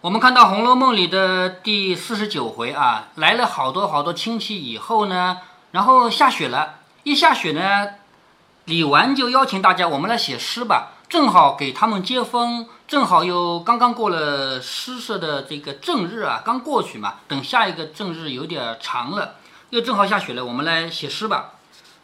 我们看到《红楼梦》里的第四十九回啊，来了好多好多亲戚以后呢，然后下雪了，一下雪呢，李纨就邀请大家，我们来写诗吧，正好给他们接风，正好又刚刚过了诗社的这个正日啊，刚过去嘛，等下一个正日有点长了，又正好下雪了，我们来写诗吧。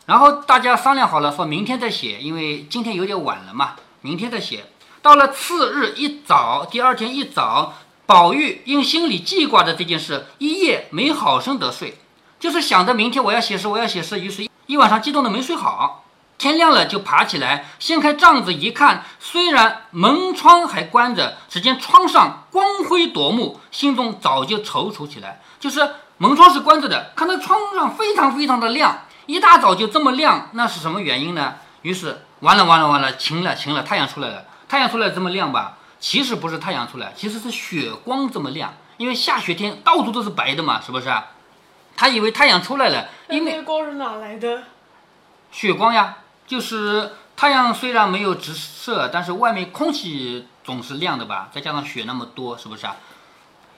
然后大家商量好了，说明天再写，因为今天有点晚了嘛，明天再写。到了次日一早，第二天一早。宝玉因心里记挂着这件事，一夜没好生得睡，就是想着明天我要写诗，我要写诗，于是一晚上激动的没睡好。天亮了就爬起来，掀开帐子一看，虽然门窗还关着，只见窗上光辉夺目，心中早就踌躇起来。就是门窗是关着的，看到窗上非常非常的亮，一大早就这么亮，那是什么原因呢？于是完了完了完了，晴了晴了，太阳出来了，太阳出来这么亮吧？其实不是太阳出来，其实是雪光这么亮，因为下雪天到处都是白的嘛，是不是啊？他以为太阳出来了，因为光是哪来的？雪光呀，就是太阳虽然没有直射，但是外面空气总是亮的吧？再加上雪那么多，是不是啊？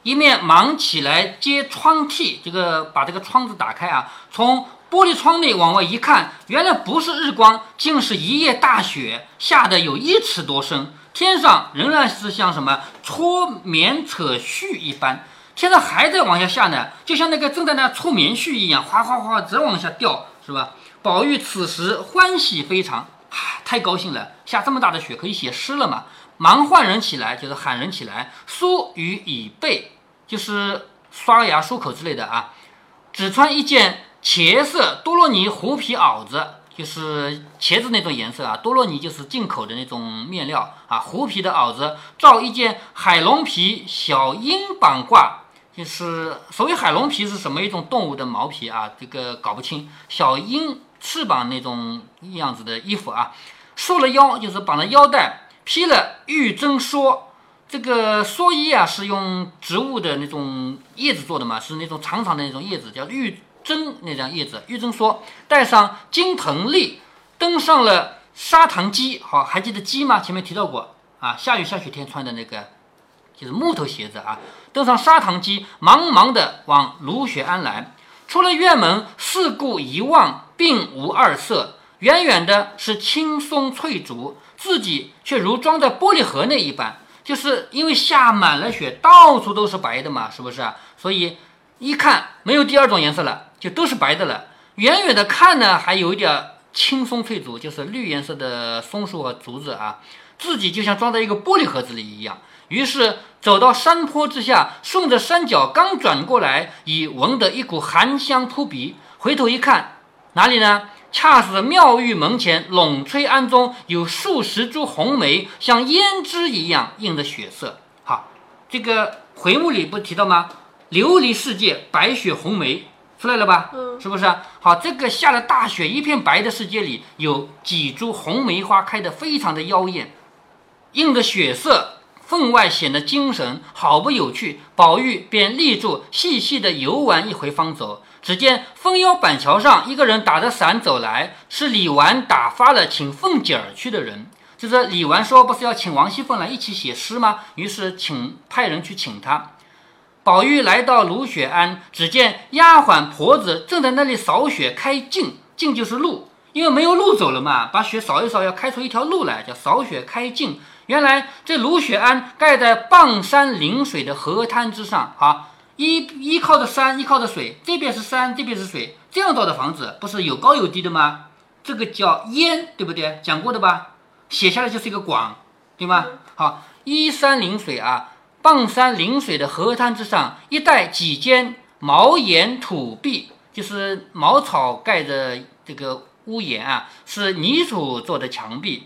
一面忙起来接窗屉，这个把这个窗子打开啊，从玻璃窗内往外一看，原来不是日光，竟是一夜大雪，下的有一尺多深。天上仍然是像什么搓棉扯絮一般，天上还在往下下呢，就像那个正在那搓棉絮一样，哗哗哗直往下掉，是吧？宝玉此时欢喜非常，唉，太高兴了，下这么大的雪可以写诗了嘛？忙唤人起来，就是喊人起来，梳与以备，就是刷牙漱口之类的啊。只穿一件茄色多洛尼狐皮袄子。就是茄子那种颜色啊，多洛尼就是进口的那种面料啊。狐皮的袄子罩一件海龙皮小鹰绑褂，就是所谓海龙皮是什么一种动物的毛皮啊？这个搞不清。小鹰翅膀那种样子的衣服啊，束了腰就是绑了腰带，披了玉针蓑。这个蓑衣啊是用植物的那种叶子做的嘛，是那种长长的那种叶子，叫玉。针那张叶子，玉珍说：“带上金藤笠，登上了砂糖机。好，还记得鸡吗？前面提到过啊。下雨下雪天穿的那个就是木头鞋子啊。登上砂糖机，茫茫的往芦雪庵来。出了院门，四顾一望，并无二色。远远的是青松翠竹，自己却如装在玻璃盒内一般。就是因为下满了雪，到处都是白的嘛，是不是？所以一看没有第二种颜色了。”就都是白的了，远远的看呢，还有一点青松翠竹，就是绿颜色的松树和竹子啊，自己就像装在一个玻璃盒子里一样。于是走到山坡之下，顺着山脚刚转过来，已闻得一股寒香扑鼻。回头一看，哪里呢？恰是妙玉门前拢翠庵中有数十株红梅，像胭脂一样映着血色。好，这个回目里不提到吗？琉璃世界，白雪红梅。出来了吧？嗯，是不是？好，这个下了大雪一片白的世界里，有几株红梅花开得非常的妖艳，映着血色，分外显得精神，好不有趣。宝玉便立住，细细的游玩一回，方走。只见枫腰板桥上，一个人打着伞走来，是李纨打发了请凤姐儿去的人。就是李纨说，不是要请王熙凤来一起写诗吗？于是请派人去请她。宝玉来到芦雪庵，只见丫鬟婆子正在那里扫雪开径，径就是路，因为没有路走了嘛，把雪扫一扫，要开出一条路来，叫扫雪开径。原来这芦雪庵盖在傍山临水的河滩之上，啊，依依靠着山，依靠着水，这边是山，这边是水，这样造的房子不是有高有低的吗？这个叫烟，对不对？讲过的吧？写下来就是一个广，对吗？好，依山临水啊。傍山临水的河滩之上，一带几间茅檐土壁，就是茅草盖着这个屋檐啊，是泥土做的墙壁。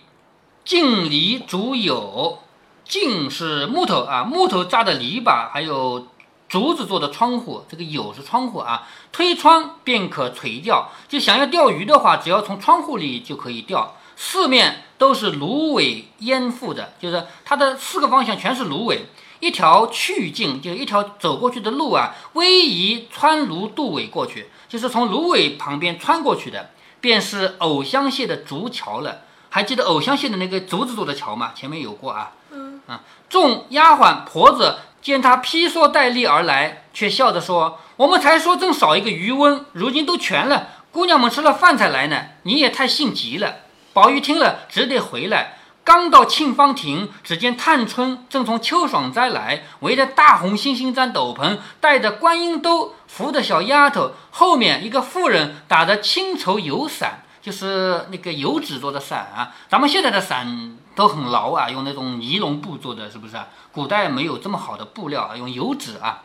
镜篱竹有，镜是木头啊，木头扎的篱笆，还有竹子做的窗户。这个有是窗户啊，推窗便可垂钓。就想要钓鱼的话，只要从窗户里就可以钓。四面都是芦苇烟覆的，就是它的四个方向全是芦苇。一条去径，就一条走过去的路啊，逶迤穿芦渡尾过去，就是从芦苇旁边穿过去的，便是藕香榭的竹桥了。还记得藕香榭的那个竹子做的桥吗？前面有过啊。嗯啊，众丫鬟婆子见他披蓑戴笠而来，却笑着说：“我们才说正少一个余温，如今都全了。姑娘们吃了饭才来呢，你也太性急了。”宝玉听了，只得回来。刚到沁芳亭，只见探春正从秋爽斋来，围着大红猩猩毡斗篷，戴着观音兜，扶着小丫头，后面一个妇人打着青绸油伞，就是那个油纸做的伞啊。咱们现在的伞都很牢啊，用那种尼龙布做的，是不是？古代没有这么好的布料啊，用油纸啊。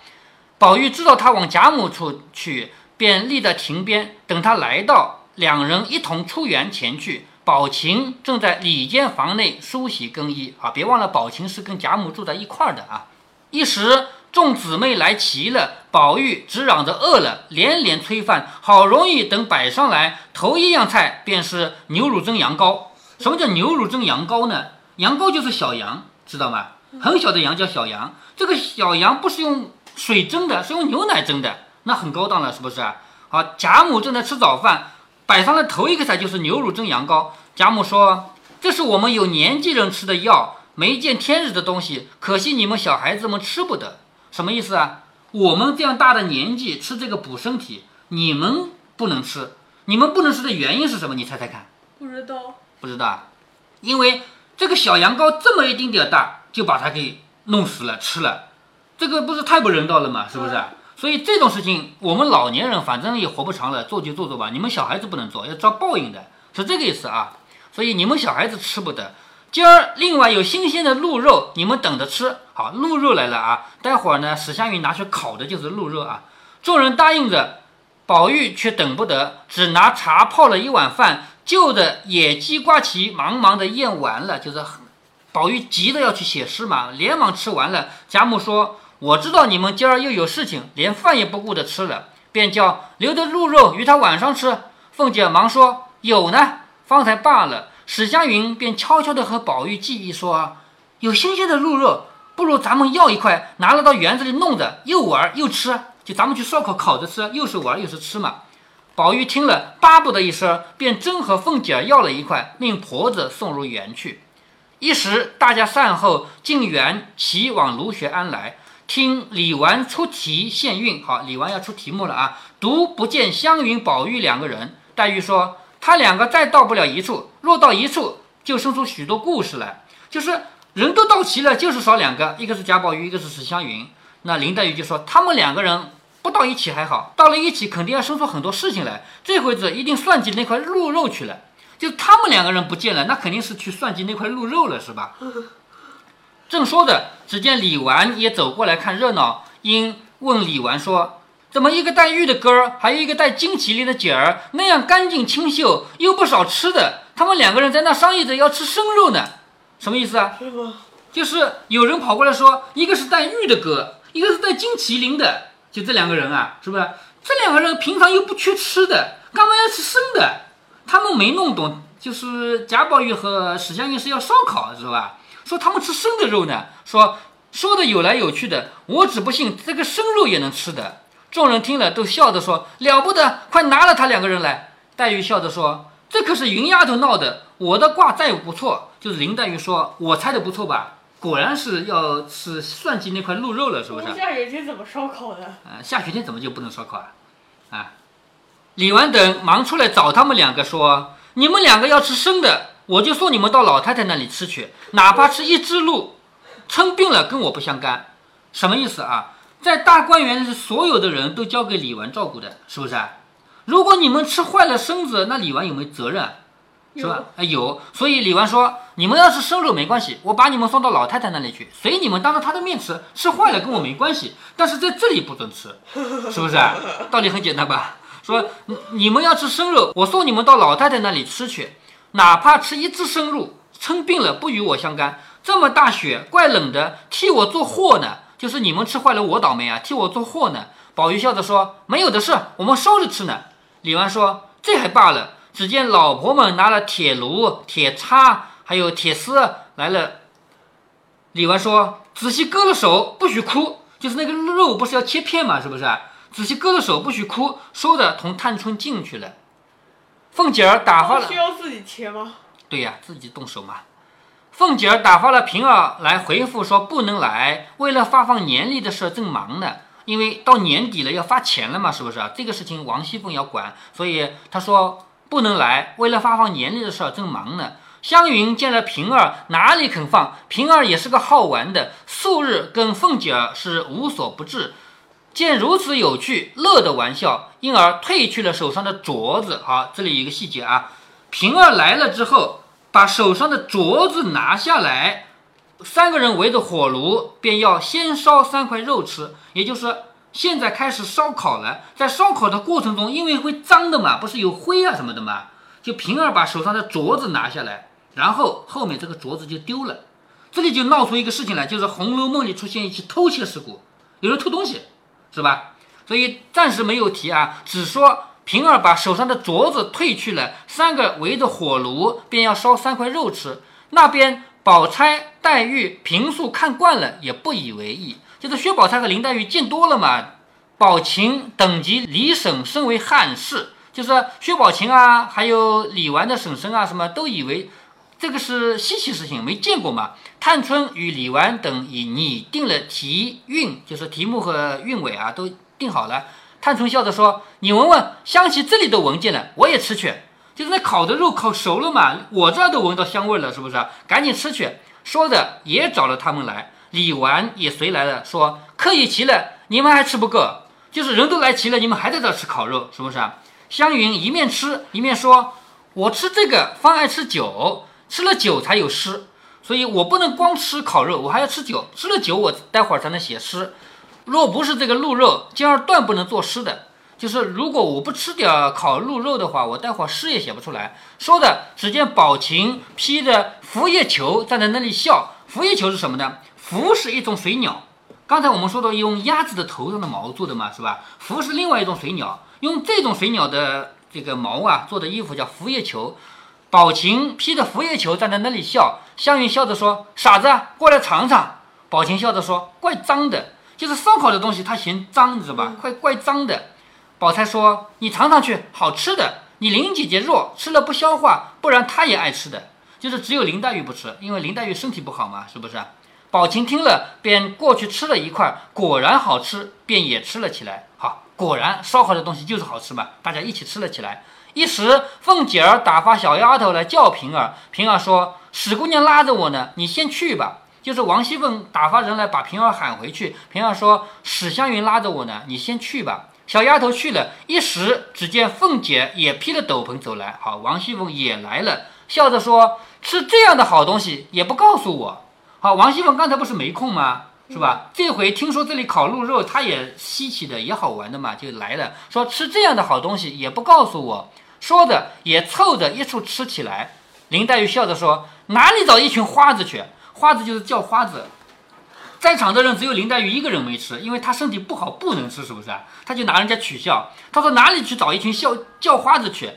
宝玉知道他往贾母处去，便立在亭边等他来到，两人一同出园前去。宝琴正在里间房内梳洗更衣啊，别忘了宝琴是跟贾母住在一块儿的啊。一时众姊妹来齐了，宝玉只嚷着饿了，连连催饭，好容易等摆上来，头一样菜便是牛乳蒸羊羔。什么叫牛乳蒸羊羔呢？羊羔就是小羊，知道吗？很小的羊叫小羊，这个小羊不是用水蒸的，是用牛奶蒸的，那很高档了，是不是啊？好，贾母正在吃早饭。摆上的头一个菜就是牛乳蒸羊羔。贾母说：“这是我们有年纪人吃的药，没见天日的东西，可惜你们小孩子们吃不得。什么意思啊？我们这样大的年纪吃这个补身体，你们不能吃。你们不能吃的原因是什么？你猜猜看。不知道，不知道，因为这个小羊羔这么一丁点大，就把它给弄死了吃了，这个不是太不人道了吗？是不是？”所以这种事情，我们老年人反正也活不长了，做就做做吧。你们小孩子不能做，要遭报应的，是这个意思啊。所以你们小孩子吃不得。今儿另外有新鲜的鹿肉，你们等着吃。好，鹿肉来了啊！待会儿呢，史湘云拿去烤的就是鹿肉啊。众人答应着，宝玉却等不得，只拿茶泡了一碗饭，就的野鸡瓜旗忙忙的咽完了，就是宝玉急着要去写诗嘛，连忙吃完了。贾母说。我知道你们今儿又有事情，连饭也不顾的吃了，便叫留着鹿肉与他晚上吃。凤姐忙说有呢，方才罢了。史湘云便悄悄地和宝玉记忆说，有新鲜的鹿肉，不如咱们要一块，拿了到园子里弄着，又玩又吃。就咱们去烧烤烤着吃，又是玩又是吃嘛。宝玉听了，巴不得一声，便真和凤姐要了一块，命婆子送入园去。一时大家散后，进园齐往芦学庵来。听李纨出题献韵，好，李纨要出题目了啊！独不见湘云、宝玉两个人。黛玉说：“他两个再到不了一处，若到一处，就生出许多故事来。就是人都到齐了，就是少两个，一个是贾宝玉，一个是史湘云。那林黛玉就说：他们两个人不到一起还好，到了一起肯定要生出很多事情来。这回子一定算计那块鹿肉去了。就他们两个人不见了，那肯定是去算计那块鹿肉了，是吧？”正说着，只见李纨也走过来看热闹，因问李纨说：“怎么一个带玉的哥儿，还有一个带金麒麟的姐儿，那样干净清秀，又不少吃的？他们两个人在那商议着要吃生肉呢，什么意思啊？就是有人跑过来说，一个是带玉的哥，一个是带金麒麟的，就这两个人啊，是不是？这两个人平常又不缺吃的，干嘛要吃生的？他们没弄懂，就是贾宝玉和史湘云是要烧烤，是吧？”说他们吃生的肉呢，说说的有来有去的，我只不信这个生肉也能吃的。众人听了都笑着说了不得，快拿了他两个人来。黛玉笑着说：“这可是云丫头闹的，我的卦再不错。”就是林黛玉说：“我猜的不错吧？果然是要吃算计那块鹿肉了，是不是？”下雪天怎么烧烤的？呃，下雪天怎么就不能烧烤啊？啊！李纨等忙出来找他们两个说：“你们两个要吃生的。”我就送你们到老太太那里吃去，哪怕吃一只鹿，称病了跟我不相干，什么意思啊？在大观园是所有的人都交给李纨照顾的，是不是？如果你们吃坏了身子，那李纨有没有责任？是吧？哎，有。所以李纨说，你们要是生肉没关系，我把你们送到老太太那里去，随你们当着她的面吃，吃坏了跟我没关系，但是在这里不准吃，是不是？道理很简单吧？说你们要吃生肉，我送你们到老太太那里吃去。哪怕吃一只生肉，撑病了不与我相干。这么大雪，怪冷的，替我做祸呢。就是你们吃坏了，我倒霉啊，替我做祸呢。宝玉笑着说：“没有的事，我们烧着吃呢。”李纨说：“这还罢了。”只见老婆们拿了铁炉、铁叉，还有铁丝来了。李纨说：“仔细割了手，不许哭。就是那个肉不是要切片嘛，是不是？仔细割了手，不许哭。”说着，同探春进去了。凤姐儿打发了，需要自己切吗？对呀，自己动手嘛。凤姐儿打发了平儿来回复说不能来，为了发放年例的事正忙呢。因为到年底了要发钱了嘛，是不是？这个事情王熙凤要管，所以她说不能来，为了发放年例的事正忙呢。湘云见了平儿，哪里肯放？平儿也是个好玩的，素日跟凤姐儿是无所不至。见如此有趣，乐的玩笑，因而褪去了手上的镯子。好，这里有一个细节啊，平儿来了之后，把手上的镯子拿下来，三个人围着火炉，便要先烧三块肉吃，也就是现在开始烧烤了。在烧烤的过程中，因为会脏的嘛，不是有灰啊什么的嘛，就平儿把手上的镯子拿下来。然后后面这个镯子就丢了，这里就闹出一个事情来，就是《红楼梦》里出现一起偷窃事故，有人偷东西，是吧？所以暂时没有提啊，只说平儿把手上的镯子褪去了，三个围着火炉，便要烧三块肉吃。那边宝钗、黛玉、平素看惯了，也不以为意。就是薛宝钗和林黛玉见多了嘛，宝琴等级李婶身为汉室，就是薛宝琴啊，还有李纨的婶婶啊，什么都以为。这个是稀奇事情，没见过嘛？探春与李纨等已拟定了题韵，就是题目和韵尾啊，都定好了。探春笑着说：“你闻闻，香气这里都闻见了，我也吃去。就是那烤的肉烤熟了嘛，我这儿都闻到香味了，是不是？赶紧吃去。”说着也找了他们来，李纨也随来了，说：“客已齐了，你们还吃不够？就是人都来齐了，你们还在这吃烤肉，是不是？”湘云一面吃一面说：“我吃这个方爱吃酒。”吃了酒才有诗，所以我不能光吃烤肉，我还要吃酒。吃了酒，我待会儿才能写诗。若不是这个鹿肉，今儿断不能作诗的。就是如果我不吃点烤鹿肉的话，我待会儿诗也写不出来。说的，只见宝琴披着拂叶裘站在那里笑。拂叶裘是什么呢？拂是一种水鸟，刚才我们说到用鸭子的头上的毛做的嘛，是吧？拂是另外一种水鸟，用这种水鸟的这个毛啊做的衣服叫拂叶裘。宝琴披着拂叶球站在那里笑，湘云笑着说：“傻子，过来尝尝。”宝琴笑着说：“怪脏的，就是烧烤的东西，他嫌脏，你知道吧？怪怪脏的。”宝钗说：“你尝尝去，好吃的。你林姐姐弱，吃了不消化，不然她也爱吃的。就是只有林黛玉不吃，因为林黛玉身体不好嘛，是不是？”宝琴听了，便过去吃了一块，果然好吃，便也吃了起来。好，果然烧烤的东西就是好吃嘛，大家一起吃了起来。一时，凤姐儿打发小丫头来叫平儿。平儿说：“史姑娘拉着我呢，你先去吧。”就是王熙凤打发人来把平儿喊回去。平儿说：“史湘云拉着我呢，你先去吧。”小丫头去了一时，只见凤姐也披着斗篷走来。好，王熙凤也来了，笑着说：“吃这样的好东西也不告诉我。”好，王熙凤刚才不是没空吗？是吧？这回听说这里烤鹿肉，她也稀奇的，也好玩的嘛，就来了。说吃这样的好东西也不告诉我。说着，也凑着一处吃起来。林黛玉笑着说：“哪里找一群花子去？花子就是叫花子。在场的人只有林黛玉一个人没吃，因为她身体不好，不能吃，是不是？她就拿人家取笑。她说哪里去找一群笑叫花子去？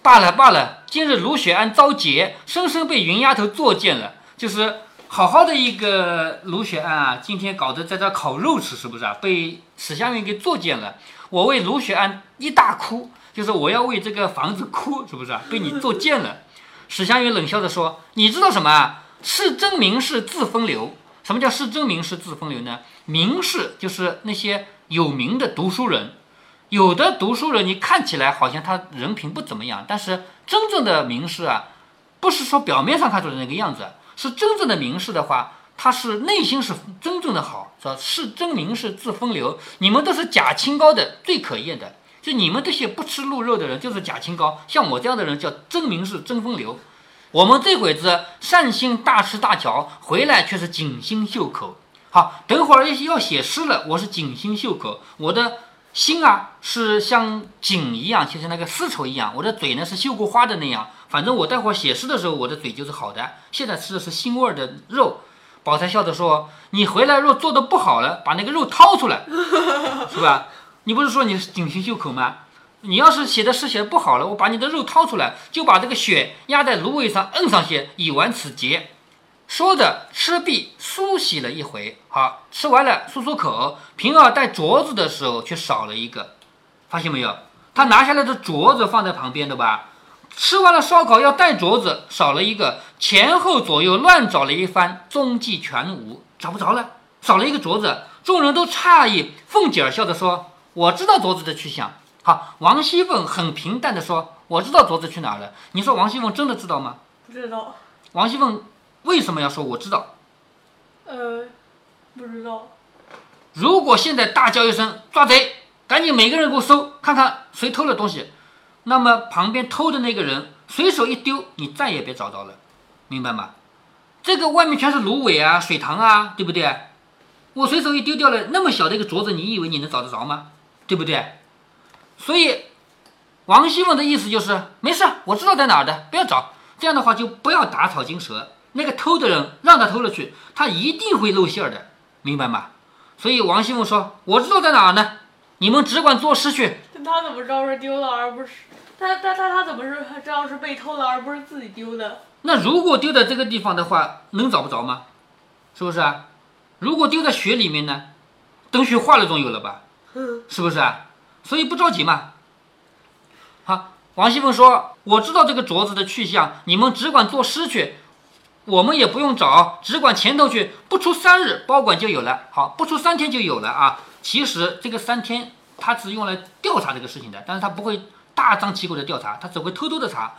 罢了罢了，今日卢雪庵遭劫，生生被云丫头作践了。就是好好的一个卢雪庵啊，今天搞得在这烤肉吃，是不是啊？被史湘云给作践了。我为卢雪庵一大哭。”就是我要为这个房子哭，是不是啊？被你作贱了。史湘云冷笑着说：“你知道什么啊？是真名士自风流。什么叫是真名士自风流呢？名士就是那些有名的读书人。有的读书人，你看起来好像他人品不怎么样，但是真正的名士啊，不是说表面上看出来那个样子，是真正的名士的话，他是内心是真正的好，说是真名士自风流。你们都是假清高的，最可厌的。”就你们这些不吃鹿肉的人，就是假清高；像我这样的人叫真名士、真风流。我们这会子善心大吃大嚼，回来却是锦心绣口。好，等会儿要写诗了，我是锦心绣口，我的心啊是像锦一样，就像那个丝绸一样；我的嘴呢是绣过花的那样。反正我待会儿写诗的时候，我的嘴就是好的。现在吃的是腥味儿的肉。宝钗笑着说：“你回来若做的不好了，把那个肉掏出来，是吧？”你不是说你是锦心绣口吗？你要是写的诗写的不好了，我把你的肉掏出来，就把这个血压在芦苇上摁上些，以完此劫。说着吃毕，梳洗了一回。好吃完了，漱漱口。平儿带镯子的时候却少了一个，发现没有？他拿下来的镯子放在旁边的吧？吃完了烧烤要带镯子，少了一个，前后左右乱找了一番，踪迹全无，找不着了，少了一个镯子。众人都诧异，凤姐儿笑着说：“我知道镯子的去向。”好，王熙凤很平淡的说：“我知道镯子去哪儿了。”你说王熙凤真的知道吗？不知道，王熙凤为什么要说我知道？呃，不知道，如果现在大叫一声抓贼，赶紧每个人给我搜，看看谁偷了东西，那么旁边偷的那个人随手一丢，你再也别找到了，明白吗？这个外面全是芦苇啊、水塘啊，对不对？我随手一丢掉了那么小的一个镯子，你以为你能找得着吗？对不对？所以王熙凤的意思就是没事，我知道在哪儿的，不要找。这样的话就不要打草惊蛇。那个偷的人让他偷了去，他一定会露馅儿的，明白吗？所以王熙凤说：“我知道在哪儿呢，你们只管作诗去。但他怎么知道是丢了，而不是他他他他怎么是知道是被偷了，而不是自己丢的？那如果丢在这个地方的话，能找不着吗？是不是啊？如果丢在雪里面呢？等雪化了总有了吧？嗯，是不是啊？所以不着急嘛。好，王熙凤说：“我知道这个镯子的去向，你们只管作诗去，我们也不用找，只管前头去，不出三日，包管就有了。好，不出三天就有了啊。其实这个三天，他只用来调查这个事情的，但是他不会大张旗鼓的调查，他只会偷偷的查。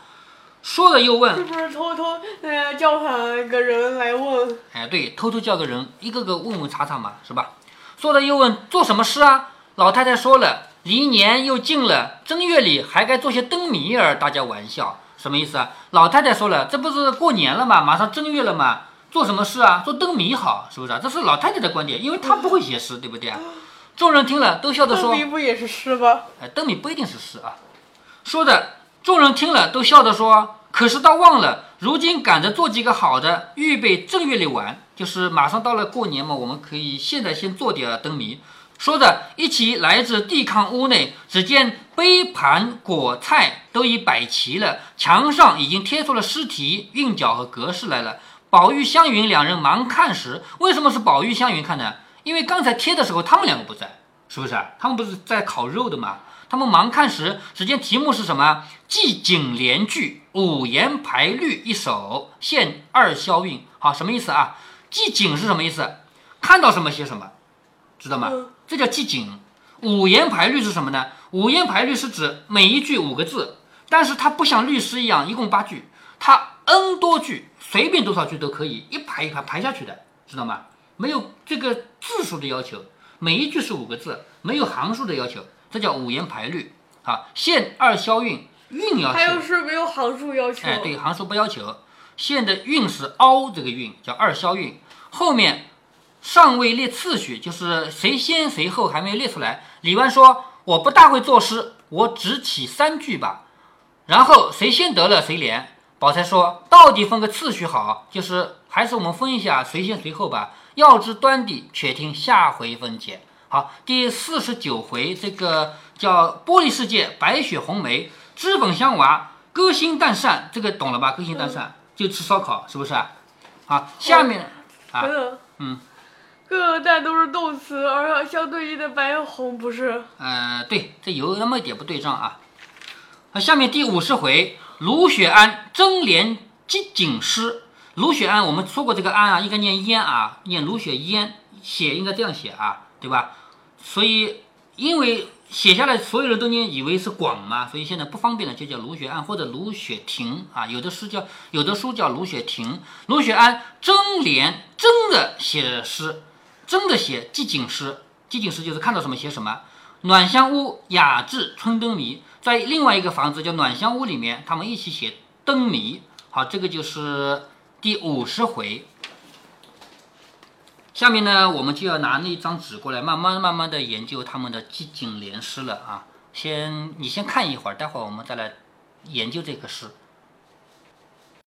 说了又问，是不是偷偷呃叫上个人来问？哎，对，偷偷叫个人，一个个问问查查嘛，是吧？说了又问，做什么事啊？老太太说了，离年又近了，正月里还该做些灯谜儿，大家玩笑，什么意思啊？老太太说了，这不是过年了吗？马上正月了嘛，做什么事啊？做灯谜好，是不是啊？这是老太太的观点，因为她不会写诗，对不对啊？众人听了都笑着说灯，谜不也是诗吗？哎，灯谜不一定是诗啊。说着众人听了都笑着说，可是倒忘了，如今赶着做几个好的，预备正月里玩，就是马上到了过年嘛，我们可以现在先做点灯谜。说着，一起来至地炕屋内，只见杯盘果菜都已摆齐了，墙上已经贴出了诗题、韵脚和格式来了。宝玉、湘云两人忙看时，为什么是宝玉、湘云看呢？因为刚才贴的时候他们两个不在，是不是啊？他们不是在烤肉的吗？他们忙看时，只见题目是什么？季景联句，五言排律一首，现二消韵。好，什么意思啊？季景是什么意思？看到什么写什么，知道吗？这叫记景。五言排律是什么呢？五言排律是指每一句五个字，但是它不像律诗一样一共八句，它 n 多句，随便多少句都可以一排一排排下去的，知道吗？没有这个字数的要求，每一句是五个字，没有行数的要求，这叫五言排律。啊，现二消韵，韵要还有，是没有行数要求？哎，对，行数不要求。现的韵是凹这个韵，叫二消韵。后面尚未列次序，就是谁先谁后还没有列出来。李纨说：“我不大会作诗，我只起三句吧。”然后谁先得了谁连。宝钗说：“到底分个次序好，就是还是我们分一下谁先谁后吧。要知端地，且听下回分解。”好，第四十九回，这个叫玻璃世界，白雪红梅，脂粉香娃，歌星蛋扇，这个懂了吧？歌星蛋扇、就吃烧烤，是不是啊？好，下面啊嗯，各个蛋都是动词，而相对应的白红不是。呃，对，这有那么一点不对仗啊。那，下面第五十回，卢雪庵争联集锦诗。卢雪庵，我们说过这个庵啊，应该念烟啊，念卢雪烟，写应该这样写啊，对吧？所以因为写下来所有人都念以为是广嘛，所以现在不方便了，就叫卢雪庵或者卢雪亭啊。有的诗叫有的书叫卢雪亭，卢雪庵争联真的写诗，真的写集锦诗。集锦诗就是看到什么写什么。暖香屋雅致春灯谜，在另外一个房子叫暖香屋里面，他们一起写灯谜。好，这个就是第五十回。下面呢，我们就要拿那张纸过来，慢慢慢慢的研究他们的集锦联诗了啊。先你先看一会儿，待会儿我们再来研究这个诗。